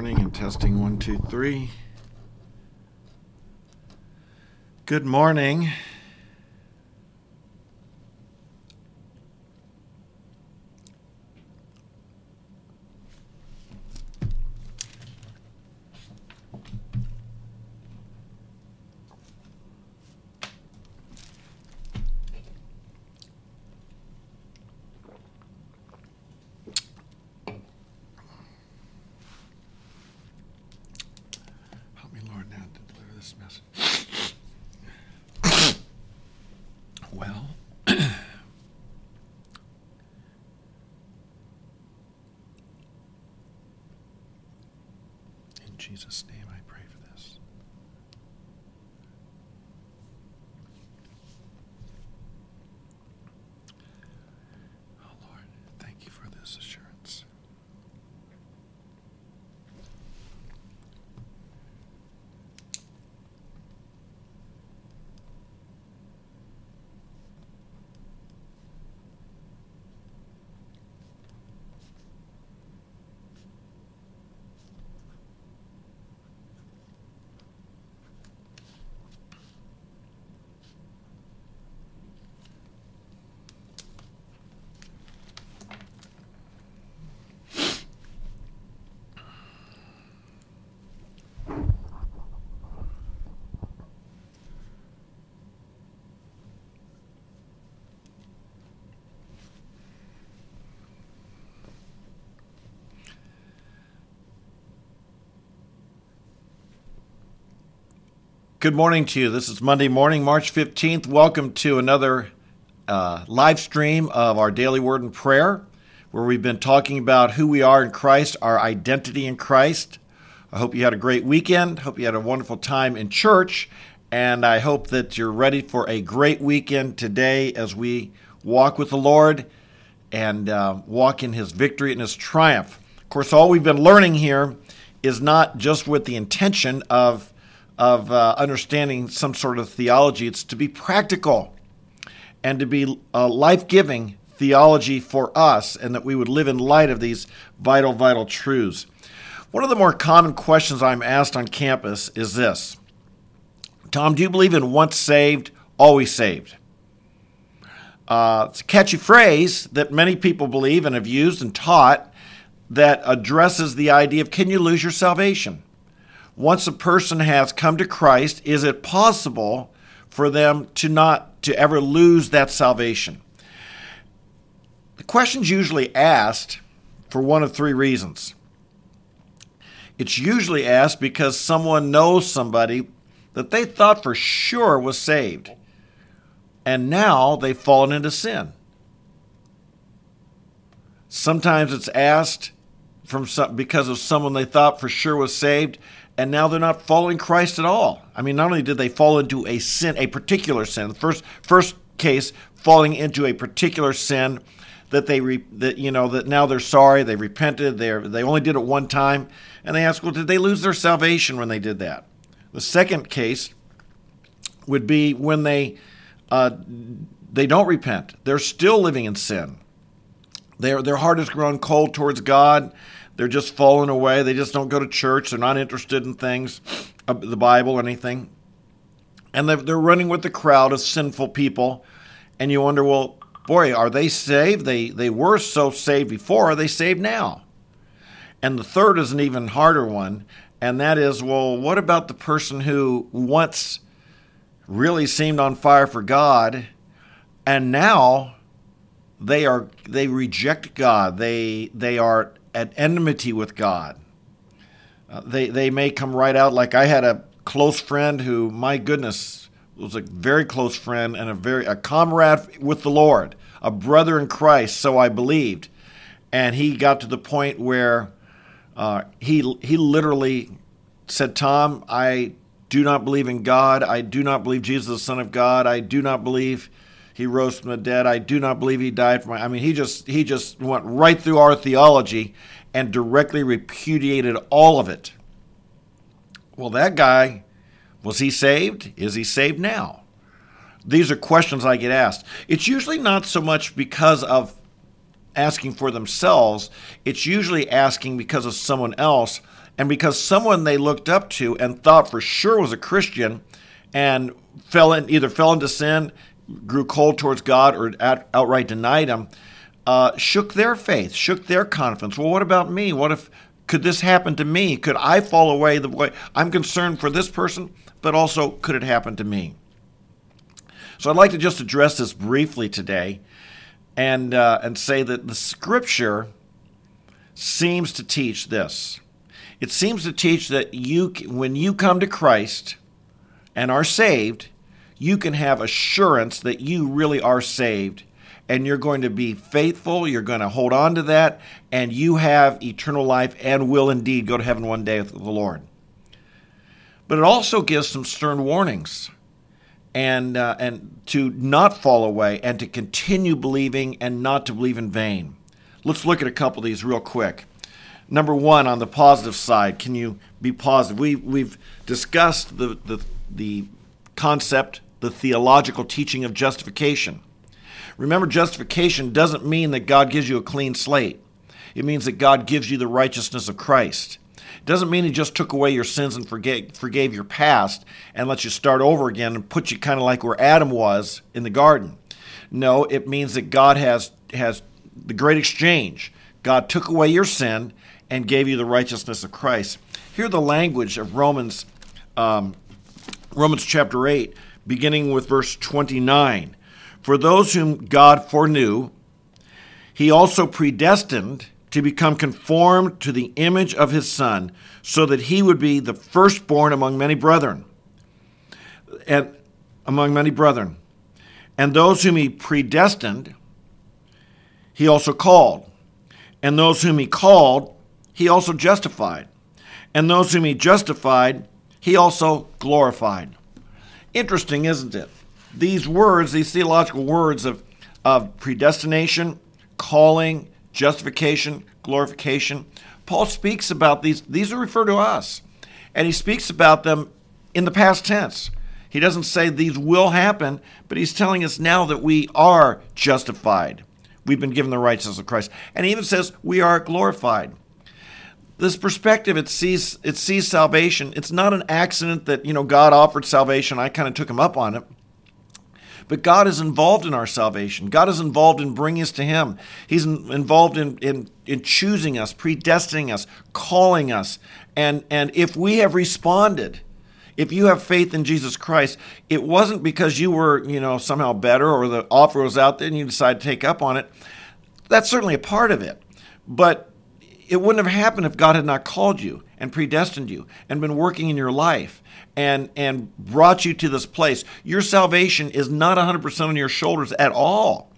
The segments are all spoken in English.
morning and testing one, two, three. Good morning. Help me, Lord, now to deliver this message. well, in Jesus' name I pray for this. Oh, Lord, thank you for this assurance. Good morning to you. This is Monday morning, March 15th. Welcome to another uh, live stream of our daily word and prayer, where we've been talking about who we are in Christ, our identity in Christ. I hope you had a great weekend. Hope you had a wonderful time in church. And I hope that you're ready for a great weekend today as we walk with the Lord and uh, walk in his victory and his triumph. Of course, all we've been learning here is not just with the intention of of uh, understanding some sort of theology. It's to be practical and to be a life giving theology for us, and that we would live in light of these vital, vital truths. One of the more common questions I'm asked on campus is this Tom, do you believe in once saved, always saved? Uh, it's a catchy phrase that many people believe and have used and taught that addresses the idea of can you lose your salvation? Once a person has come to Christ, is it possible for them to not to ever lose that salvation? The question's usually asked for one of three reasons. It's usually asked because someone knows somebody that they thought for sure was saved, and now they've fallen into sin. Sometimes it's asked from some, because of someone they thought for sure was saved, and now they're not following Christ at all. I mean, not only did they fall into a sin, a particular sin, the first first case falling into a particular sin that they re, that you know that now they're sorry, they repented, they they only did it one time, and they ask, well, did they lose their salvation when they did that? The second case would be when they uh, they don't repent, they're still living in sin. Their their heart has grown cold towards God they're just falling away. They just don't go to church. They're not interested in things, uh, the Bible, or anything. And they're running with the crowd of sinful people. And you wonder, well, boy, are they saved? They, they were so saved before. Are they saved now? And the third is an even harder one. And that is, well, what about the person who once really seemed on fire for God and now they are they reject God. They they are at enmity with God. Uh, they they may come right out like I had a close friend who, my goodness, was a very close friend and a very a comrade with the Lord, a brother in Christ. So I believed, and he got to the point where uh, he he literally said, "Tom, I do not believe in God. I do not believe Jesus is the Son of God. I do not believe." He rose from the dead. I do not believe he died for my. I mean, he just he just went right through our theology and directly repudiated all of it. Well, that guy, was he saved? Is he saved now? These are questions I get asked. It's usually not so much because of asking for themselves, it's usually asking because of someone else and because someone they looked up to and thought for sure was a Christian and fell in either fell into sin, grew cold towards God, or outright denied Him, uh, shook their faith, shook their confidence. Well, what about me? What if could this happen to me? Could I fall away the way I'm concerned for this person, but also could it happen to me? So I'd like to just address this briefly today, and uh, and say that the Scripture seems to teach this. It seems to teach that you, when you come to Christ and are saved, you can have assurance that you really are saved and you're going to be faithful. You're going to hold on to that, and you have eternal life and will indeed go to heaven one day with the Lord. But it also gives some stern warnings and uh, and to not fall away and to continue believing and not to believe in vain. Let's look at a couple of these real quick. Number one, on the positive side, can you be positive? We we've discussed the the the concept, the theological teaching of justification. Remember, justification doesn't mean that God gives you a clean slate. It means that God gives you the righteousness of Christ. It doesn't mean He just took away your sins and forgave, forgave your past and let you start over again and put you kind of like where Adam was in the garden. No, it means that God has has the great exchange. God took away your sin and gave you the righteousness of Christ. Hear the language of Romans, um, Romans chapter 8, beginning with verse 29. For those whom God foreknew, he also predestined to become conformed to the image of his Son, so that he would be the firstborn among many brethren. And among many brethren. And those whom he predestined, he also called. And those whom he called, he also justified. And those whom he justified, he also glorified. Interesting, isn't it? These words, these theological words of, of predestination, calling, justification, glorification, Paul speaks about these. These are referred to us. And he speaks about them in the past tense. He doesn't say these will happen, but he's telling us now that we are justified. We've been given the righteousness of Christ. And he even says we are glorified. This perspective, it sees it sees salvation. It's not an accident that, you know, God offered salvation. I kind of took him up on it. But God is involved in our salvation. God is involved in bringing us to Him. He's involved in, in, in choosing us, predestining us, calling us. And, and if we have responded, if you have faith in Jesus Christ, it wasn't because you were, you know, somehow better or the offer was out there and you decided to take up on it. That's certainly a part of it. But it wouldn't have happened if God had not called you and predestined you and been working in your life and and brought you to this place. Your salvation is not 100% on your shoulders at all.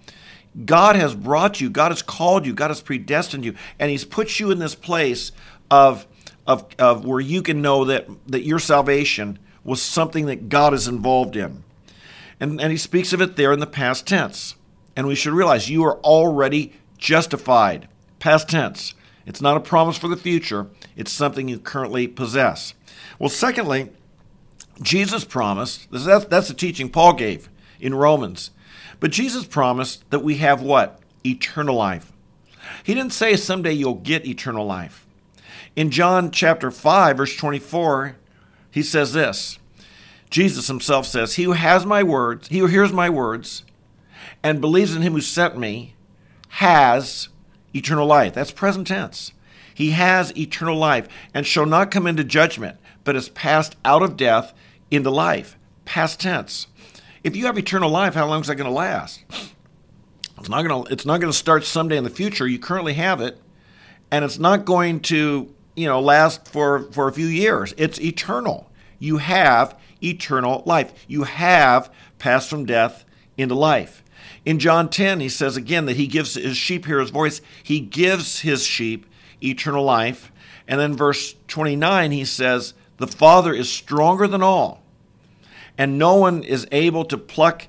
God has brought you, God has called you, God has predestined you, and He's put you in this place of of, of where you can know that, that your salvation was something that God is involved in. And, and he speaks of it there in the past tense. And we should realize you are already justified. Past tense. It's not a promise for the future, it's something you currently possess. Well, secondly, Jesus promised, that's, that's the teaching Paul gave in Romans, but Jesus promised that we have what? Eternal life. He didn't say someday you'll get eternal life. In John chapter 5, verse 24, he says this Jesus himself says, He who has my words, he who hears my words, and believes in him who sent me, has eternal life. That's present tense. He has eternal life and shall not come into judgment, but is passed out of death into life. Past tense. If you have eternal life, how long is that going to last? It's not going to. It's not going to start someday in the future. You currently have it, and it's not going to, you know, last for for a few years. It's eternal. You have eternal life. You have passed from death into life. In John 10, he says again that he gives his sheep hear his voice. He gives his sheep eternal life. And then verse 29, he says, The Father is stronger than all, and no one is able to pluck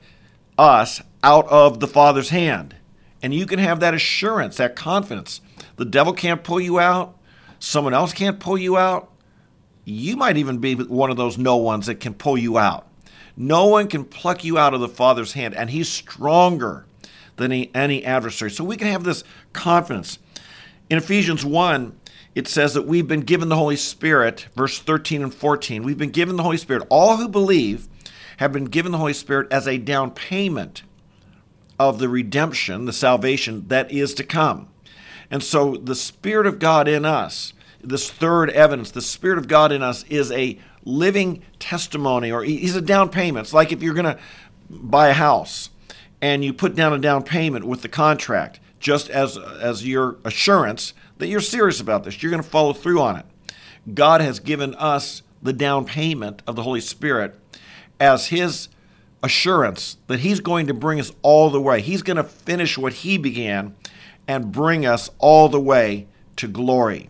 us out of the Father's hand. And you can have that assurance, that confidence. The devil can't pull you out, someone else can't pull you out. You might even be one of those no ones that can pull you out. No one can pluck you out of the Father's hand, and He's stronger than any, adversary. So we can have this confidence. In Ephesians 1, it says that we've been given the Holy Spirit, verse 13 and 14. We've been given the Holy Spirit. All who believe have been given the Holy Spirit as a down payment of the redemption, the salvation that is to come. And so the Spirit of God in us, this third evidence, the Spirit of God in us is a living testimony, or he's a down payment. It's like if you're going to buy a house and you put down a down payment with the contract, just as, as your assurance that you're serious about this. You're going to follow through on it. God has given us the down payment of the Holy Spirit as His assurance that He's going to bring us all the way. He's going to finish what He began and bring us all the way to glory.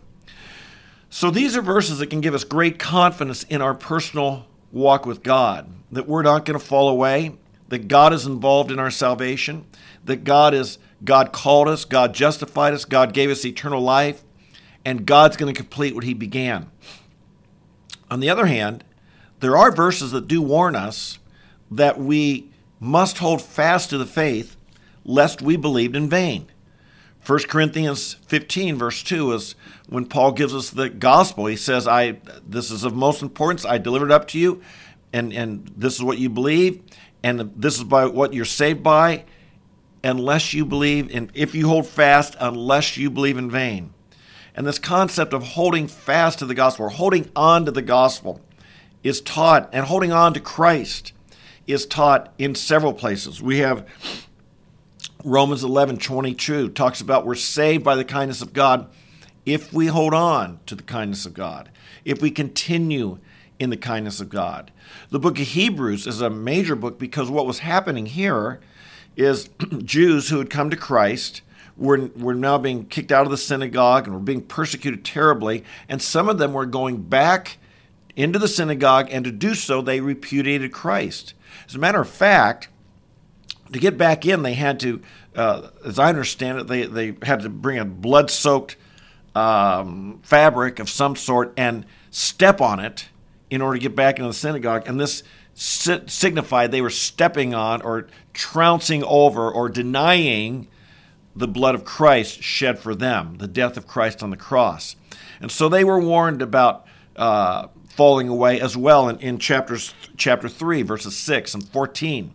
So these are verses that can give us great confidence in our personal walk with God, that we're not going to fall away, that God is involved in our salvation, that God is God called us, God justified us, God gave us eternal life, and God's going to complete what he began. On the other hand, there are verses that do warn us that we must hold fast to the faith lest we believed in vain. 1 Corinthians 15 verse 2 is when Paul gives us the gospel. He says, "I this is of most importance. I delivered up to you, and and this is what you believe, and this is by what you're saved by, unless you believe and if you hold fast unless you believe in vain." And this concept of holding fast to the gospel or holding on to the gospel is taught and holding on to Christ is taught in several places. We have Romans 11 22 talks about we're saved by the kindness of God if we hold on to the kindness of God, if we continue in the kindness of God. The book of Hebrews is a major book because what was happening here is Jews who had come to Christ were, were now being kicked out of the synagogue and were being persecuted terribly, and some of them were going back into the synagogue, and to do so, they repudiated Christ. As a matter of fact, to get back in, they had to, uh, as I understand it, they, they had to bring a blood soaked um, fabric of some sort and step on it in order to get back into the synagogue. And this si- signified they were stepping on or trouncing over or denying the blood of Christ shed for them, the death of Christ on the cross. And so they were warned about uh, falling away as well in, in chapters chapter 3 verses 6 and 14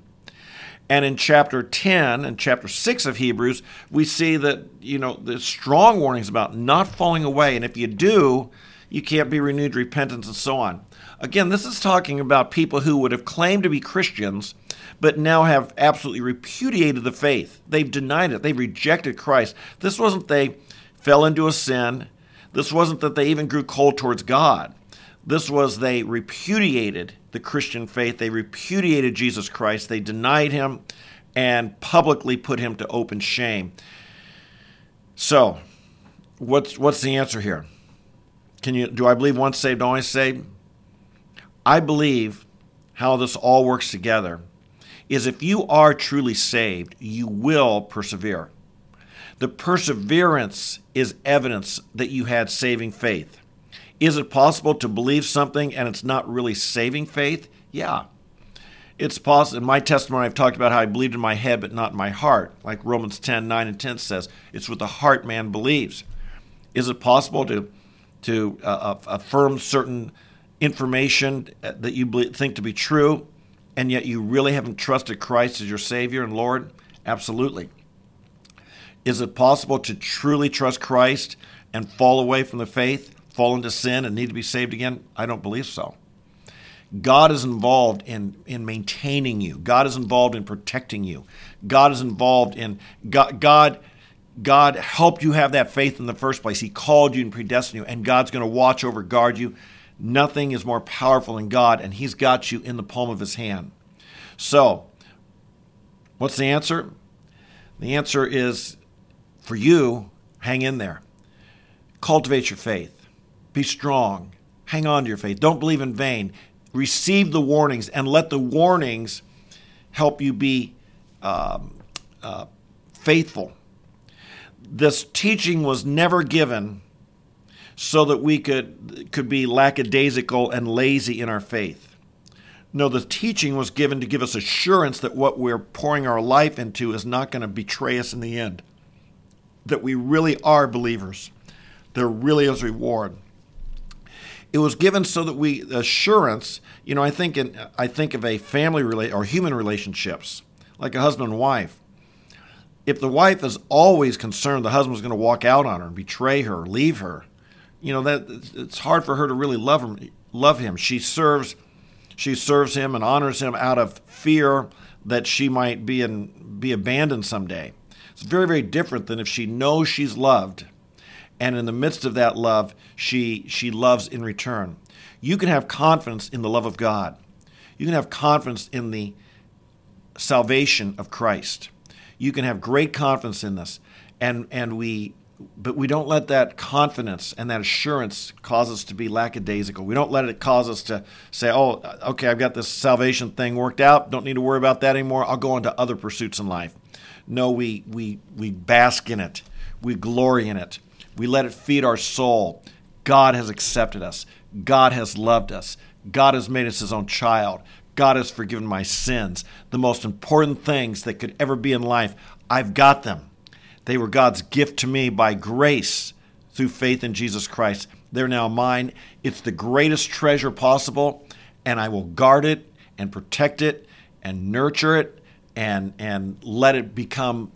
and in chapter 10 and chapter 6 of Hebrews, we see that, you know, there's strong warnings about not falling away. And if you do, you can't be renewed repentance and so on. Again, this is talking about people who would have claimed to be Christians, but now have absolutely repudiated the faith. They've denied it. They've rejected Christ. This wasn't they fell into a sin. This wasn't that they even grew cold towards God. This was they repudiated the Christian faith. They repudiated Jesus Christ. They denied him and publicly put him to open shame. So, what's what's the answer here? Can you do I believe once saved always saved? I believe how this all works together is if you are truly saved, you will persevere. The perseverance is evidence that you had saving faith. Is it possible to believe something and it's not really saving faith? Yeah. It's possible. In my testimony, I've talked about how I believed in my head but not in my heart. Like Romans 10 9 and 10 says, it's with the heart man believes. Is it possible to, to uh, affirm certain information that you think to be true and yet you really haven't trusted Christ as your Savior and Lord? Absolutely. Is it possible to truly trust Christ and fall away from the faith? Fall into sin and need to be saved again? I don't believe so. God is involved in, in maintaining you. God is involved in protecting you. God is involved in God, God God helped you have that faith in the first place. He called you and predestined you, and God's going to watch over, guard you. Nothing is more powerful than God, and He's got you in the palm of His hand. So, what's the answer? The answer is for you, hang in there. Cultivate your faith. Be strong. Hang on to your faith. Don't believe in vain. Receive the warnings and let the warnings help you be um, uh, faithful. This teaching was never given so that we could, could be lackadaisical and lazy in our faith. No, the teaching was given to give us assurance that what we're pouring our life into is not going to betray us in the end, that we really are believers. There really is reward. It was given so that we assurance. You know, I think in I think of a family relate or human relationships, like a husband and wife. If the wife is always concerned the husband's going to walk out on her and betray her, leave her, you know that it's hard for her to really love him. Love him. She serves, she serves him and honors him out of fear that she might be in, be abandoned someday. It's very very different than if she knows she's loved and in the midst of that love she she loves in return you can have confidence in the love of god you can have confidence in the salvation of christ you can have great confidence in this and and we but we don't let that confidence and that assurance cause us to be lackadaisical. We don't let it cause us to say, oh, okay, I've got this salvation thing worked out. Don't need to worry about that anymore. I'll go on to other pursuits in life. No, we, we, we bask in it, we glory in it. We let it feed our soul. God has accepted us. God has loved us. God has made us his own child. God has forgiven my sins. The most important things that could ever be in life, I've got them. They were God's gift to me by grace through faith in Jesus Christ. They're now mine. It's the greatest treasure possible, and I will guard it and protect it and nurture it and, and let it become,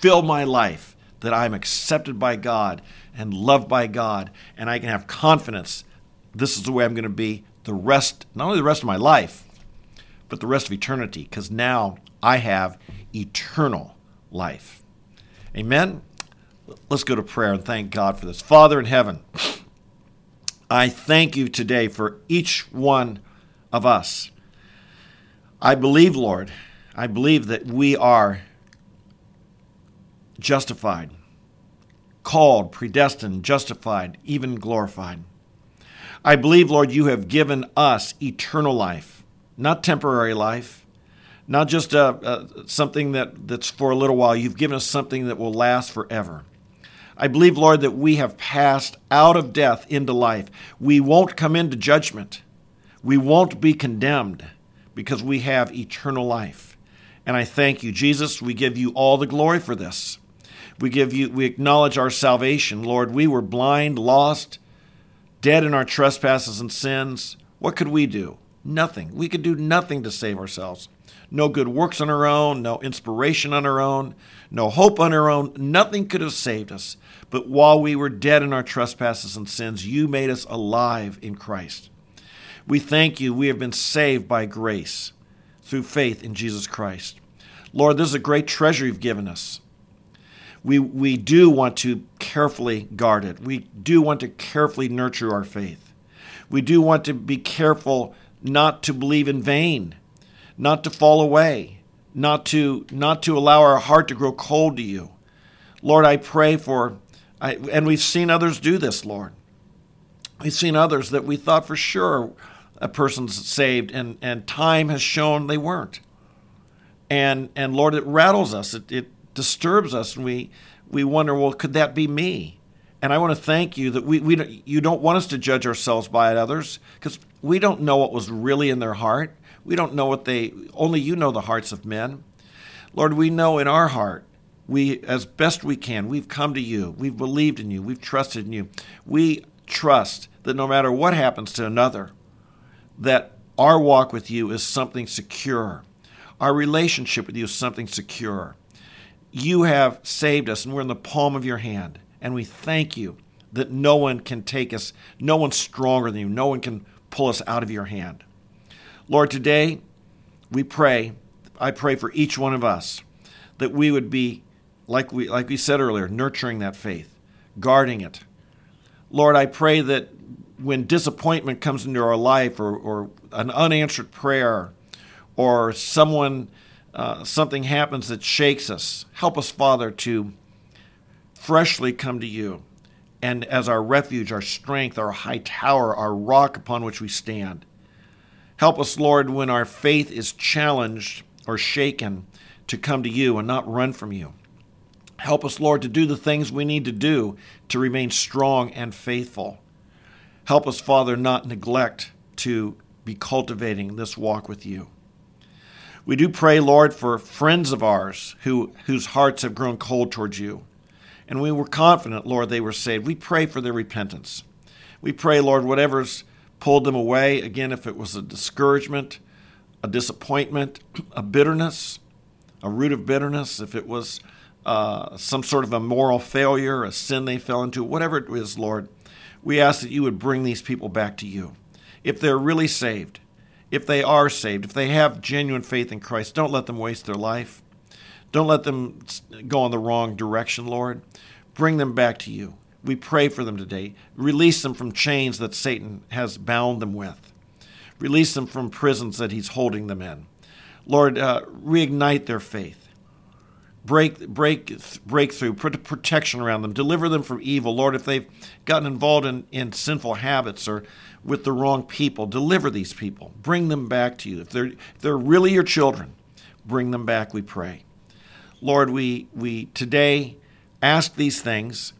fill my life that I'm accepted by God and loved by God, and I can have confidence this is the way I'm going to be the rest, not only the rest of my life, but the rest of eternity, because now I have eternal life. Amen? Let's go to prayer and thank God for this. Father in heaven, I thank you today for each one of us. I believe, Lord, I believe that we are justified called, predestined, justified, even glorified. I believe, Lord, you have given us eternal life, not temporary life, not just uh, uh, something that, that's for a little while. You've given us something that will last forever. I believe, Lord, that we have passed out of death into life. We won't come into judgment. We won't be condemned because we have eternal life. And I thank you, Jesus. We give you all the glory for this. We give you we acknowledge our salvation, Lord. We were blind, lost, dead in our trespasses and sins. What could we do? Nothing. We could do nothing to save ourselves. No good works on our own, no inspiration on our own, no hope on our own. Nothing could have saved us. But while we were dead in our trespasses and sins, you made us alive in Christ. We thank you. We have been saved by grace through faith in Jesus Christ. Lord, this is a great treasure you've given us we, we do want to carefully guard it. We do want to carefully nurture our faith. We do want to be careful not to believe in vain, not to fall away, not to not to allow our heart to grow cold to you. Lord, I pray for I, and we've seen others do this, Lord. We've seen others that we thought for sure a person's saved and, and time has shown they weren't. And and Lord, it rattles us. It, it disturbs us, and we we wonder, well, could that be me? And I want to thank you that we, we you don't want us to judge ourselves by others because we don't know what was really in their heart. We don't know what they only you know the hearts of men. Lord, we know in our heart we as best we can we've come to you we've believed in you we've trusted in you we trust that no matter what happens to another that our walk with you is something secure our relationship with you is something secure you have saved us, and we're in the palm of your hand. And we thank you that no one can take us, no one's stronger than you, no one can pull us out of your hand. Lord, today we pray, I pray for each one of us that we would be, like we, like we said earlier, nurturing that faith, guarding it. Lord, I pray that when disappointment comes into our life or, or an unanswered prayer or someone uh, something happens that shakes us, help us, Father, to freshly come to you and as our refuge, our strength, our high tower, our rock upon which we stand. Help us, Lord, when our faith is challenged or shaken, to come to you and not run from you. Help us, Lord, to do the things we need to do to remain strong and faithful. Help us, Father, not neglect to be cultivating this walk with you. We do pray, Lord, for friends of ours who, whose hearts have grown cold towards you. and we were confident, Lord, they were saved. We pray for their repentance. We pray, Lord, whatever's pulled them away, again, if it was a discouragement, a disappointment, a bitterness, a root of bitterness, if it was uh, some sort of a moral failure, a sin they fell into, whatever it is, Lord, we ask that you would bring these people back to you. If they're really saved, if they are saved, if they have genuine faith in Christ, don't let them waste their life. Don't let them go in the wrong direction, Lord. Bring them back to you. We pray for them today. Release them from chains that Satan has bound them with. Release them from prisons that he's holding them in. Lord, uh, reignite their faith break break breakthrough protection around them deliver them from evil. Lord if they've gotten involved in, in sinful habits or with the wrong people deliver these people. Bring them back to you. If they're if they're really your children bring them back we pray. Lord we we today ask these things.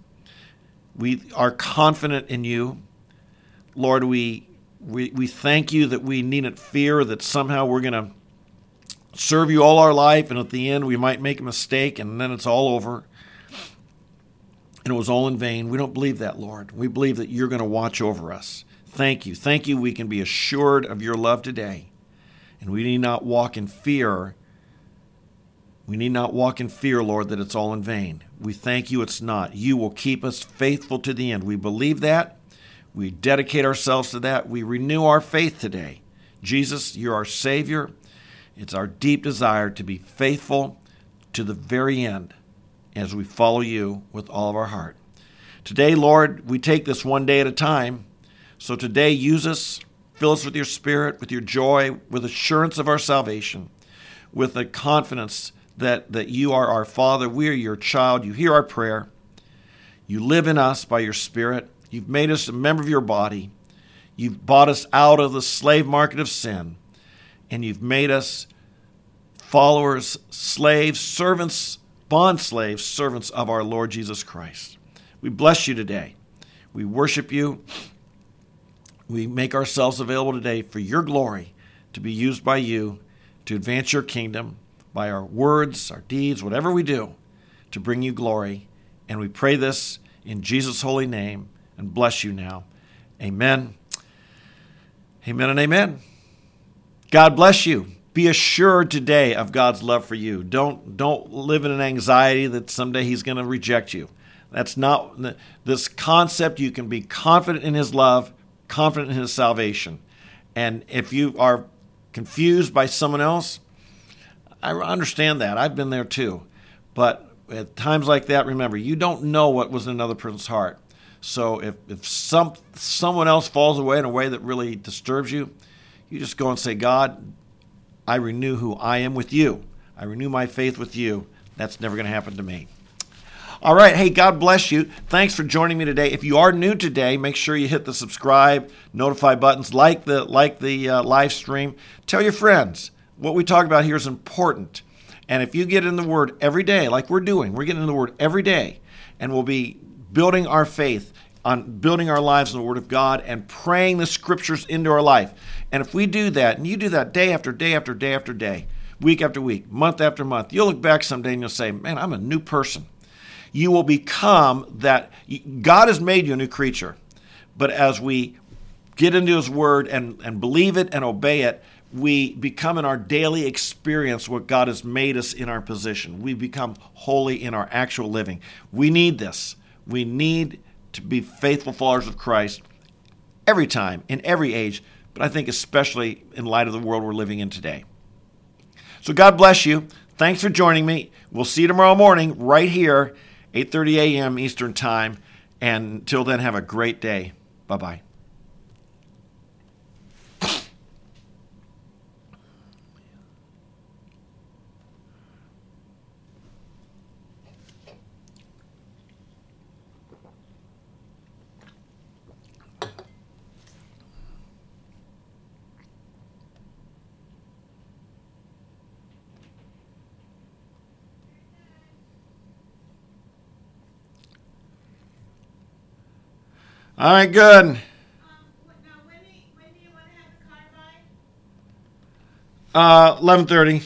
We are confident in you. Lord we we, we thank you that we needn't fear that somehow we're going to serve you all our life, and at the end we might make a mistake, and then it's all over. And it was all in vain. We don't believe that, Lord. We believe that you're going to watch over us. Thank you. Thank you. We can be assured of your love today. And we need not walk in fear. We need not walk in fear, Lord, that it's all in vain. We thank you it's not. You will keep us faithful to the end. We believe that. We dedicate ourselves to that. We renew our faith today. Jesus, you're our Savior. It's our deep desire to be faithful to the very end as we follow you with all of our heart. Today, Lord, we take this one day at a time. So today, use us, fill us with your spirit, with your joy, with assurance of our salvation, with the confidence that, that you are our Father, we are your child, you hear our prayer, you live in us by your Spirit, you've made us a member of your body, you've bought us out of the slave market of sin and you've made us followers, slaves, servants, bond slaves, servants of our Lord Jesus Christ. We bless you today. We worship you. We make ourselves available today for your glory to be used by you to advance your kingdom by our words, our deeds, whatever we do to bring you glory. And we pray this in Jesus' holy name and bless you now. Amen. Amen and amen. God bless you. Be assured today of God's love for you. Don't don't live in an anxiety that someday he's going to reject you. That's not this concept you can be confident in his love, confident in his salvation. And if you are confused by someone else, I understand that. I've been there too. But at times like that, remember, you don't know what was in another person's heart. So if, if some someone else falls away in a way that really disturbs you, you just go and say, God, I renew who I am with you. I renew my faith with you. That's never going to happen to me. All right. Hey, God bless you. Thanks for joining me today. If you are new today, make sure you hit the subscribe, notify buttons, like the like the uh, live stream. Tell your friends. What we talk about here is important. And if you get in the Word every day, like we're doing, we're getting in the Word every day, and we'll be building our faith on building our lives in the Word of God and praying the Scriptures into our life. And if we do that, and you do that day after day after day after day, week after week, month after month, you'll look back someday and you'll say, Man, I'm a new person. You will become that. God has made you a new creature. But as we get into His Word and, and believe it and obey it, we become in our daily experience what God has made us in our position. We become holy in our actual living. We need this. We need to be faithful followers of Christ every time, in every age, but I think especially in light of the world we're living in today. So God bless you. Thanks for joining me. We'll see you tomorrow morning right here, 8:30 a.m. Eastern Time. And until then, have a great day. Bye-bye. All right, good. Um, uh, eleven thirty.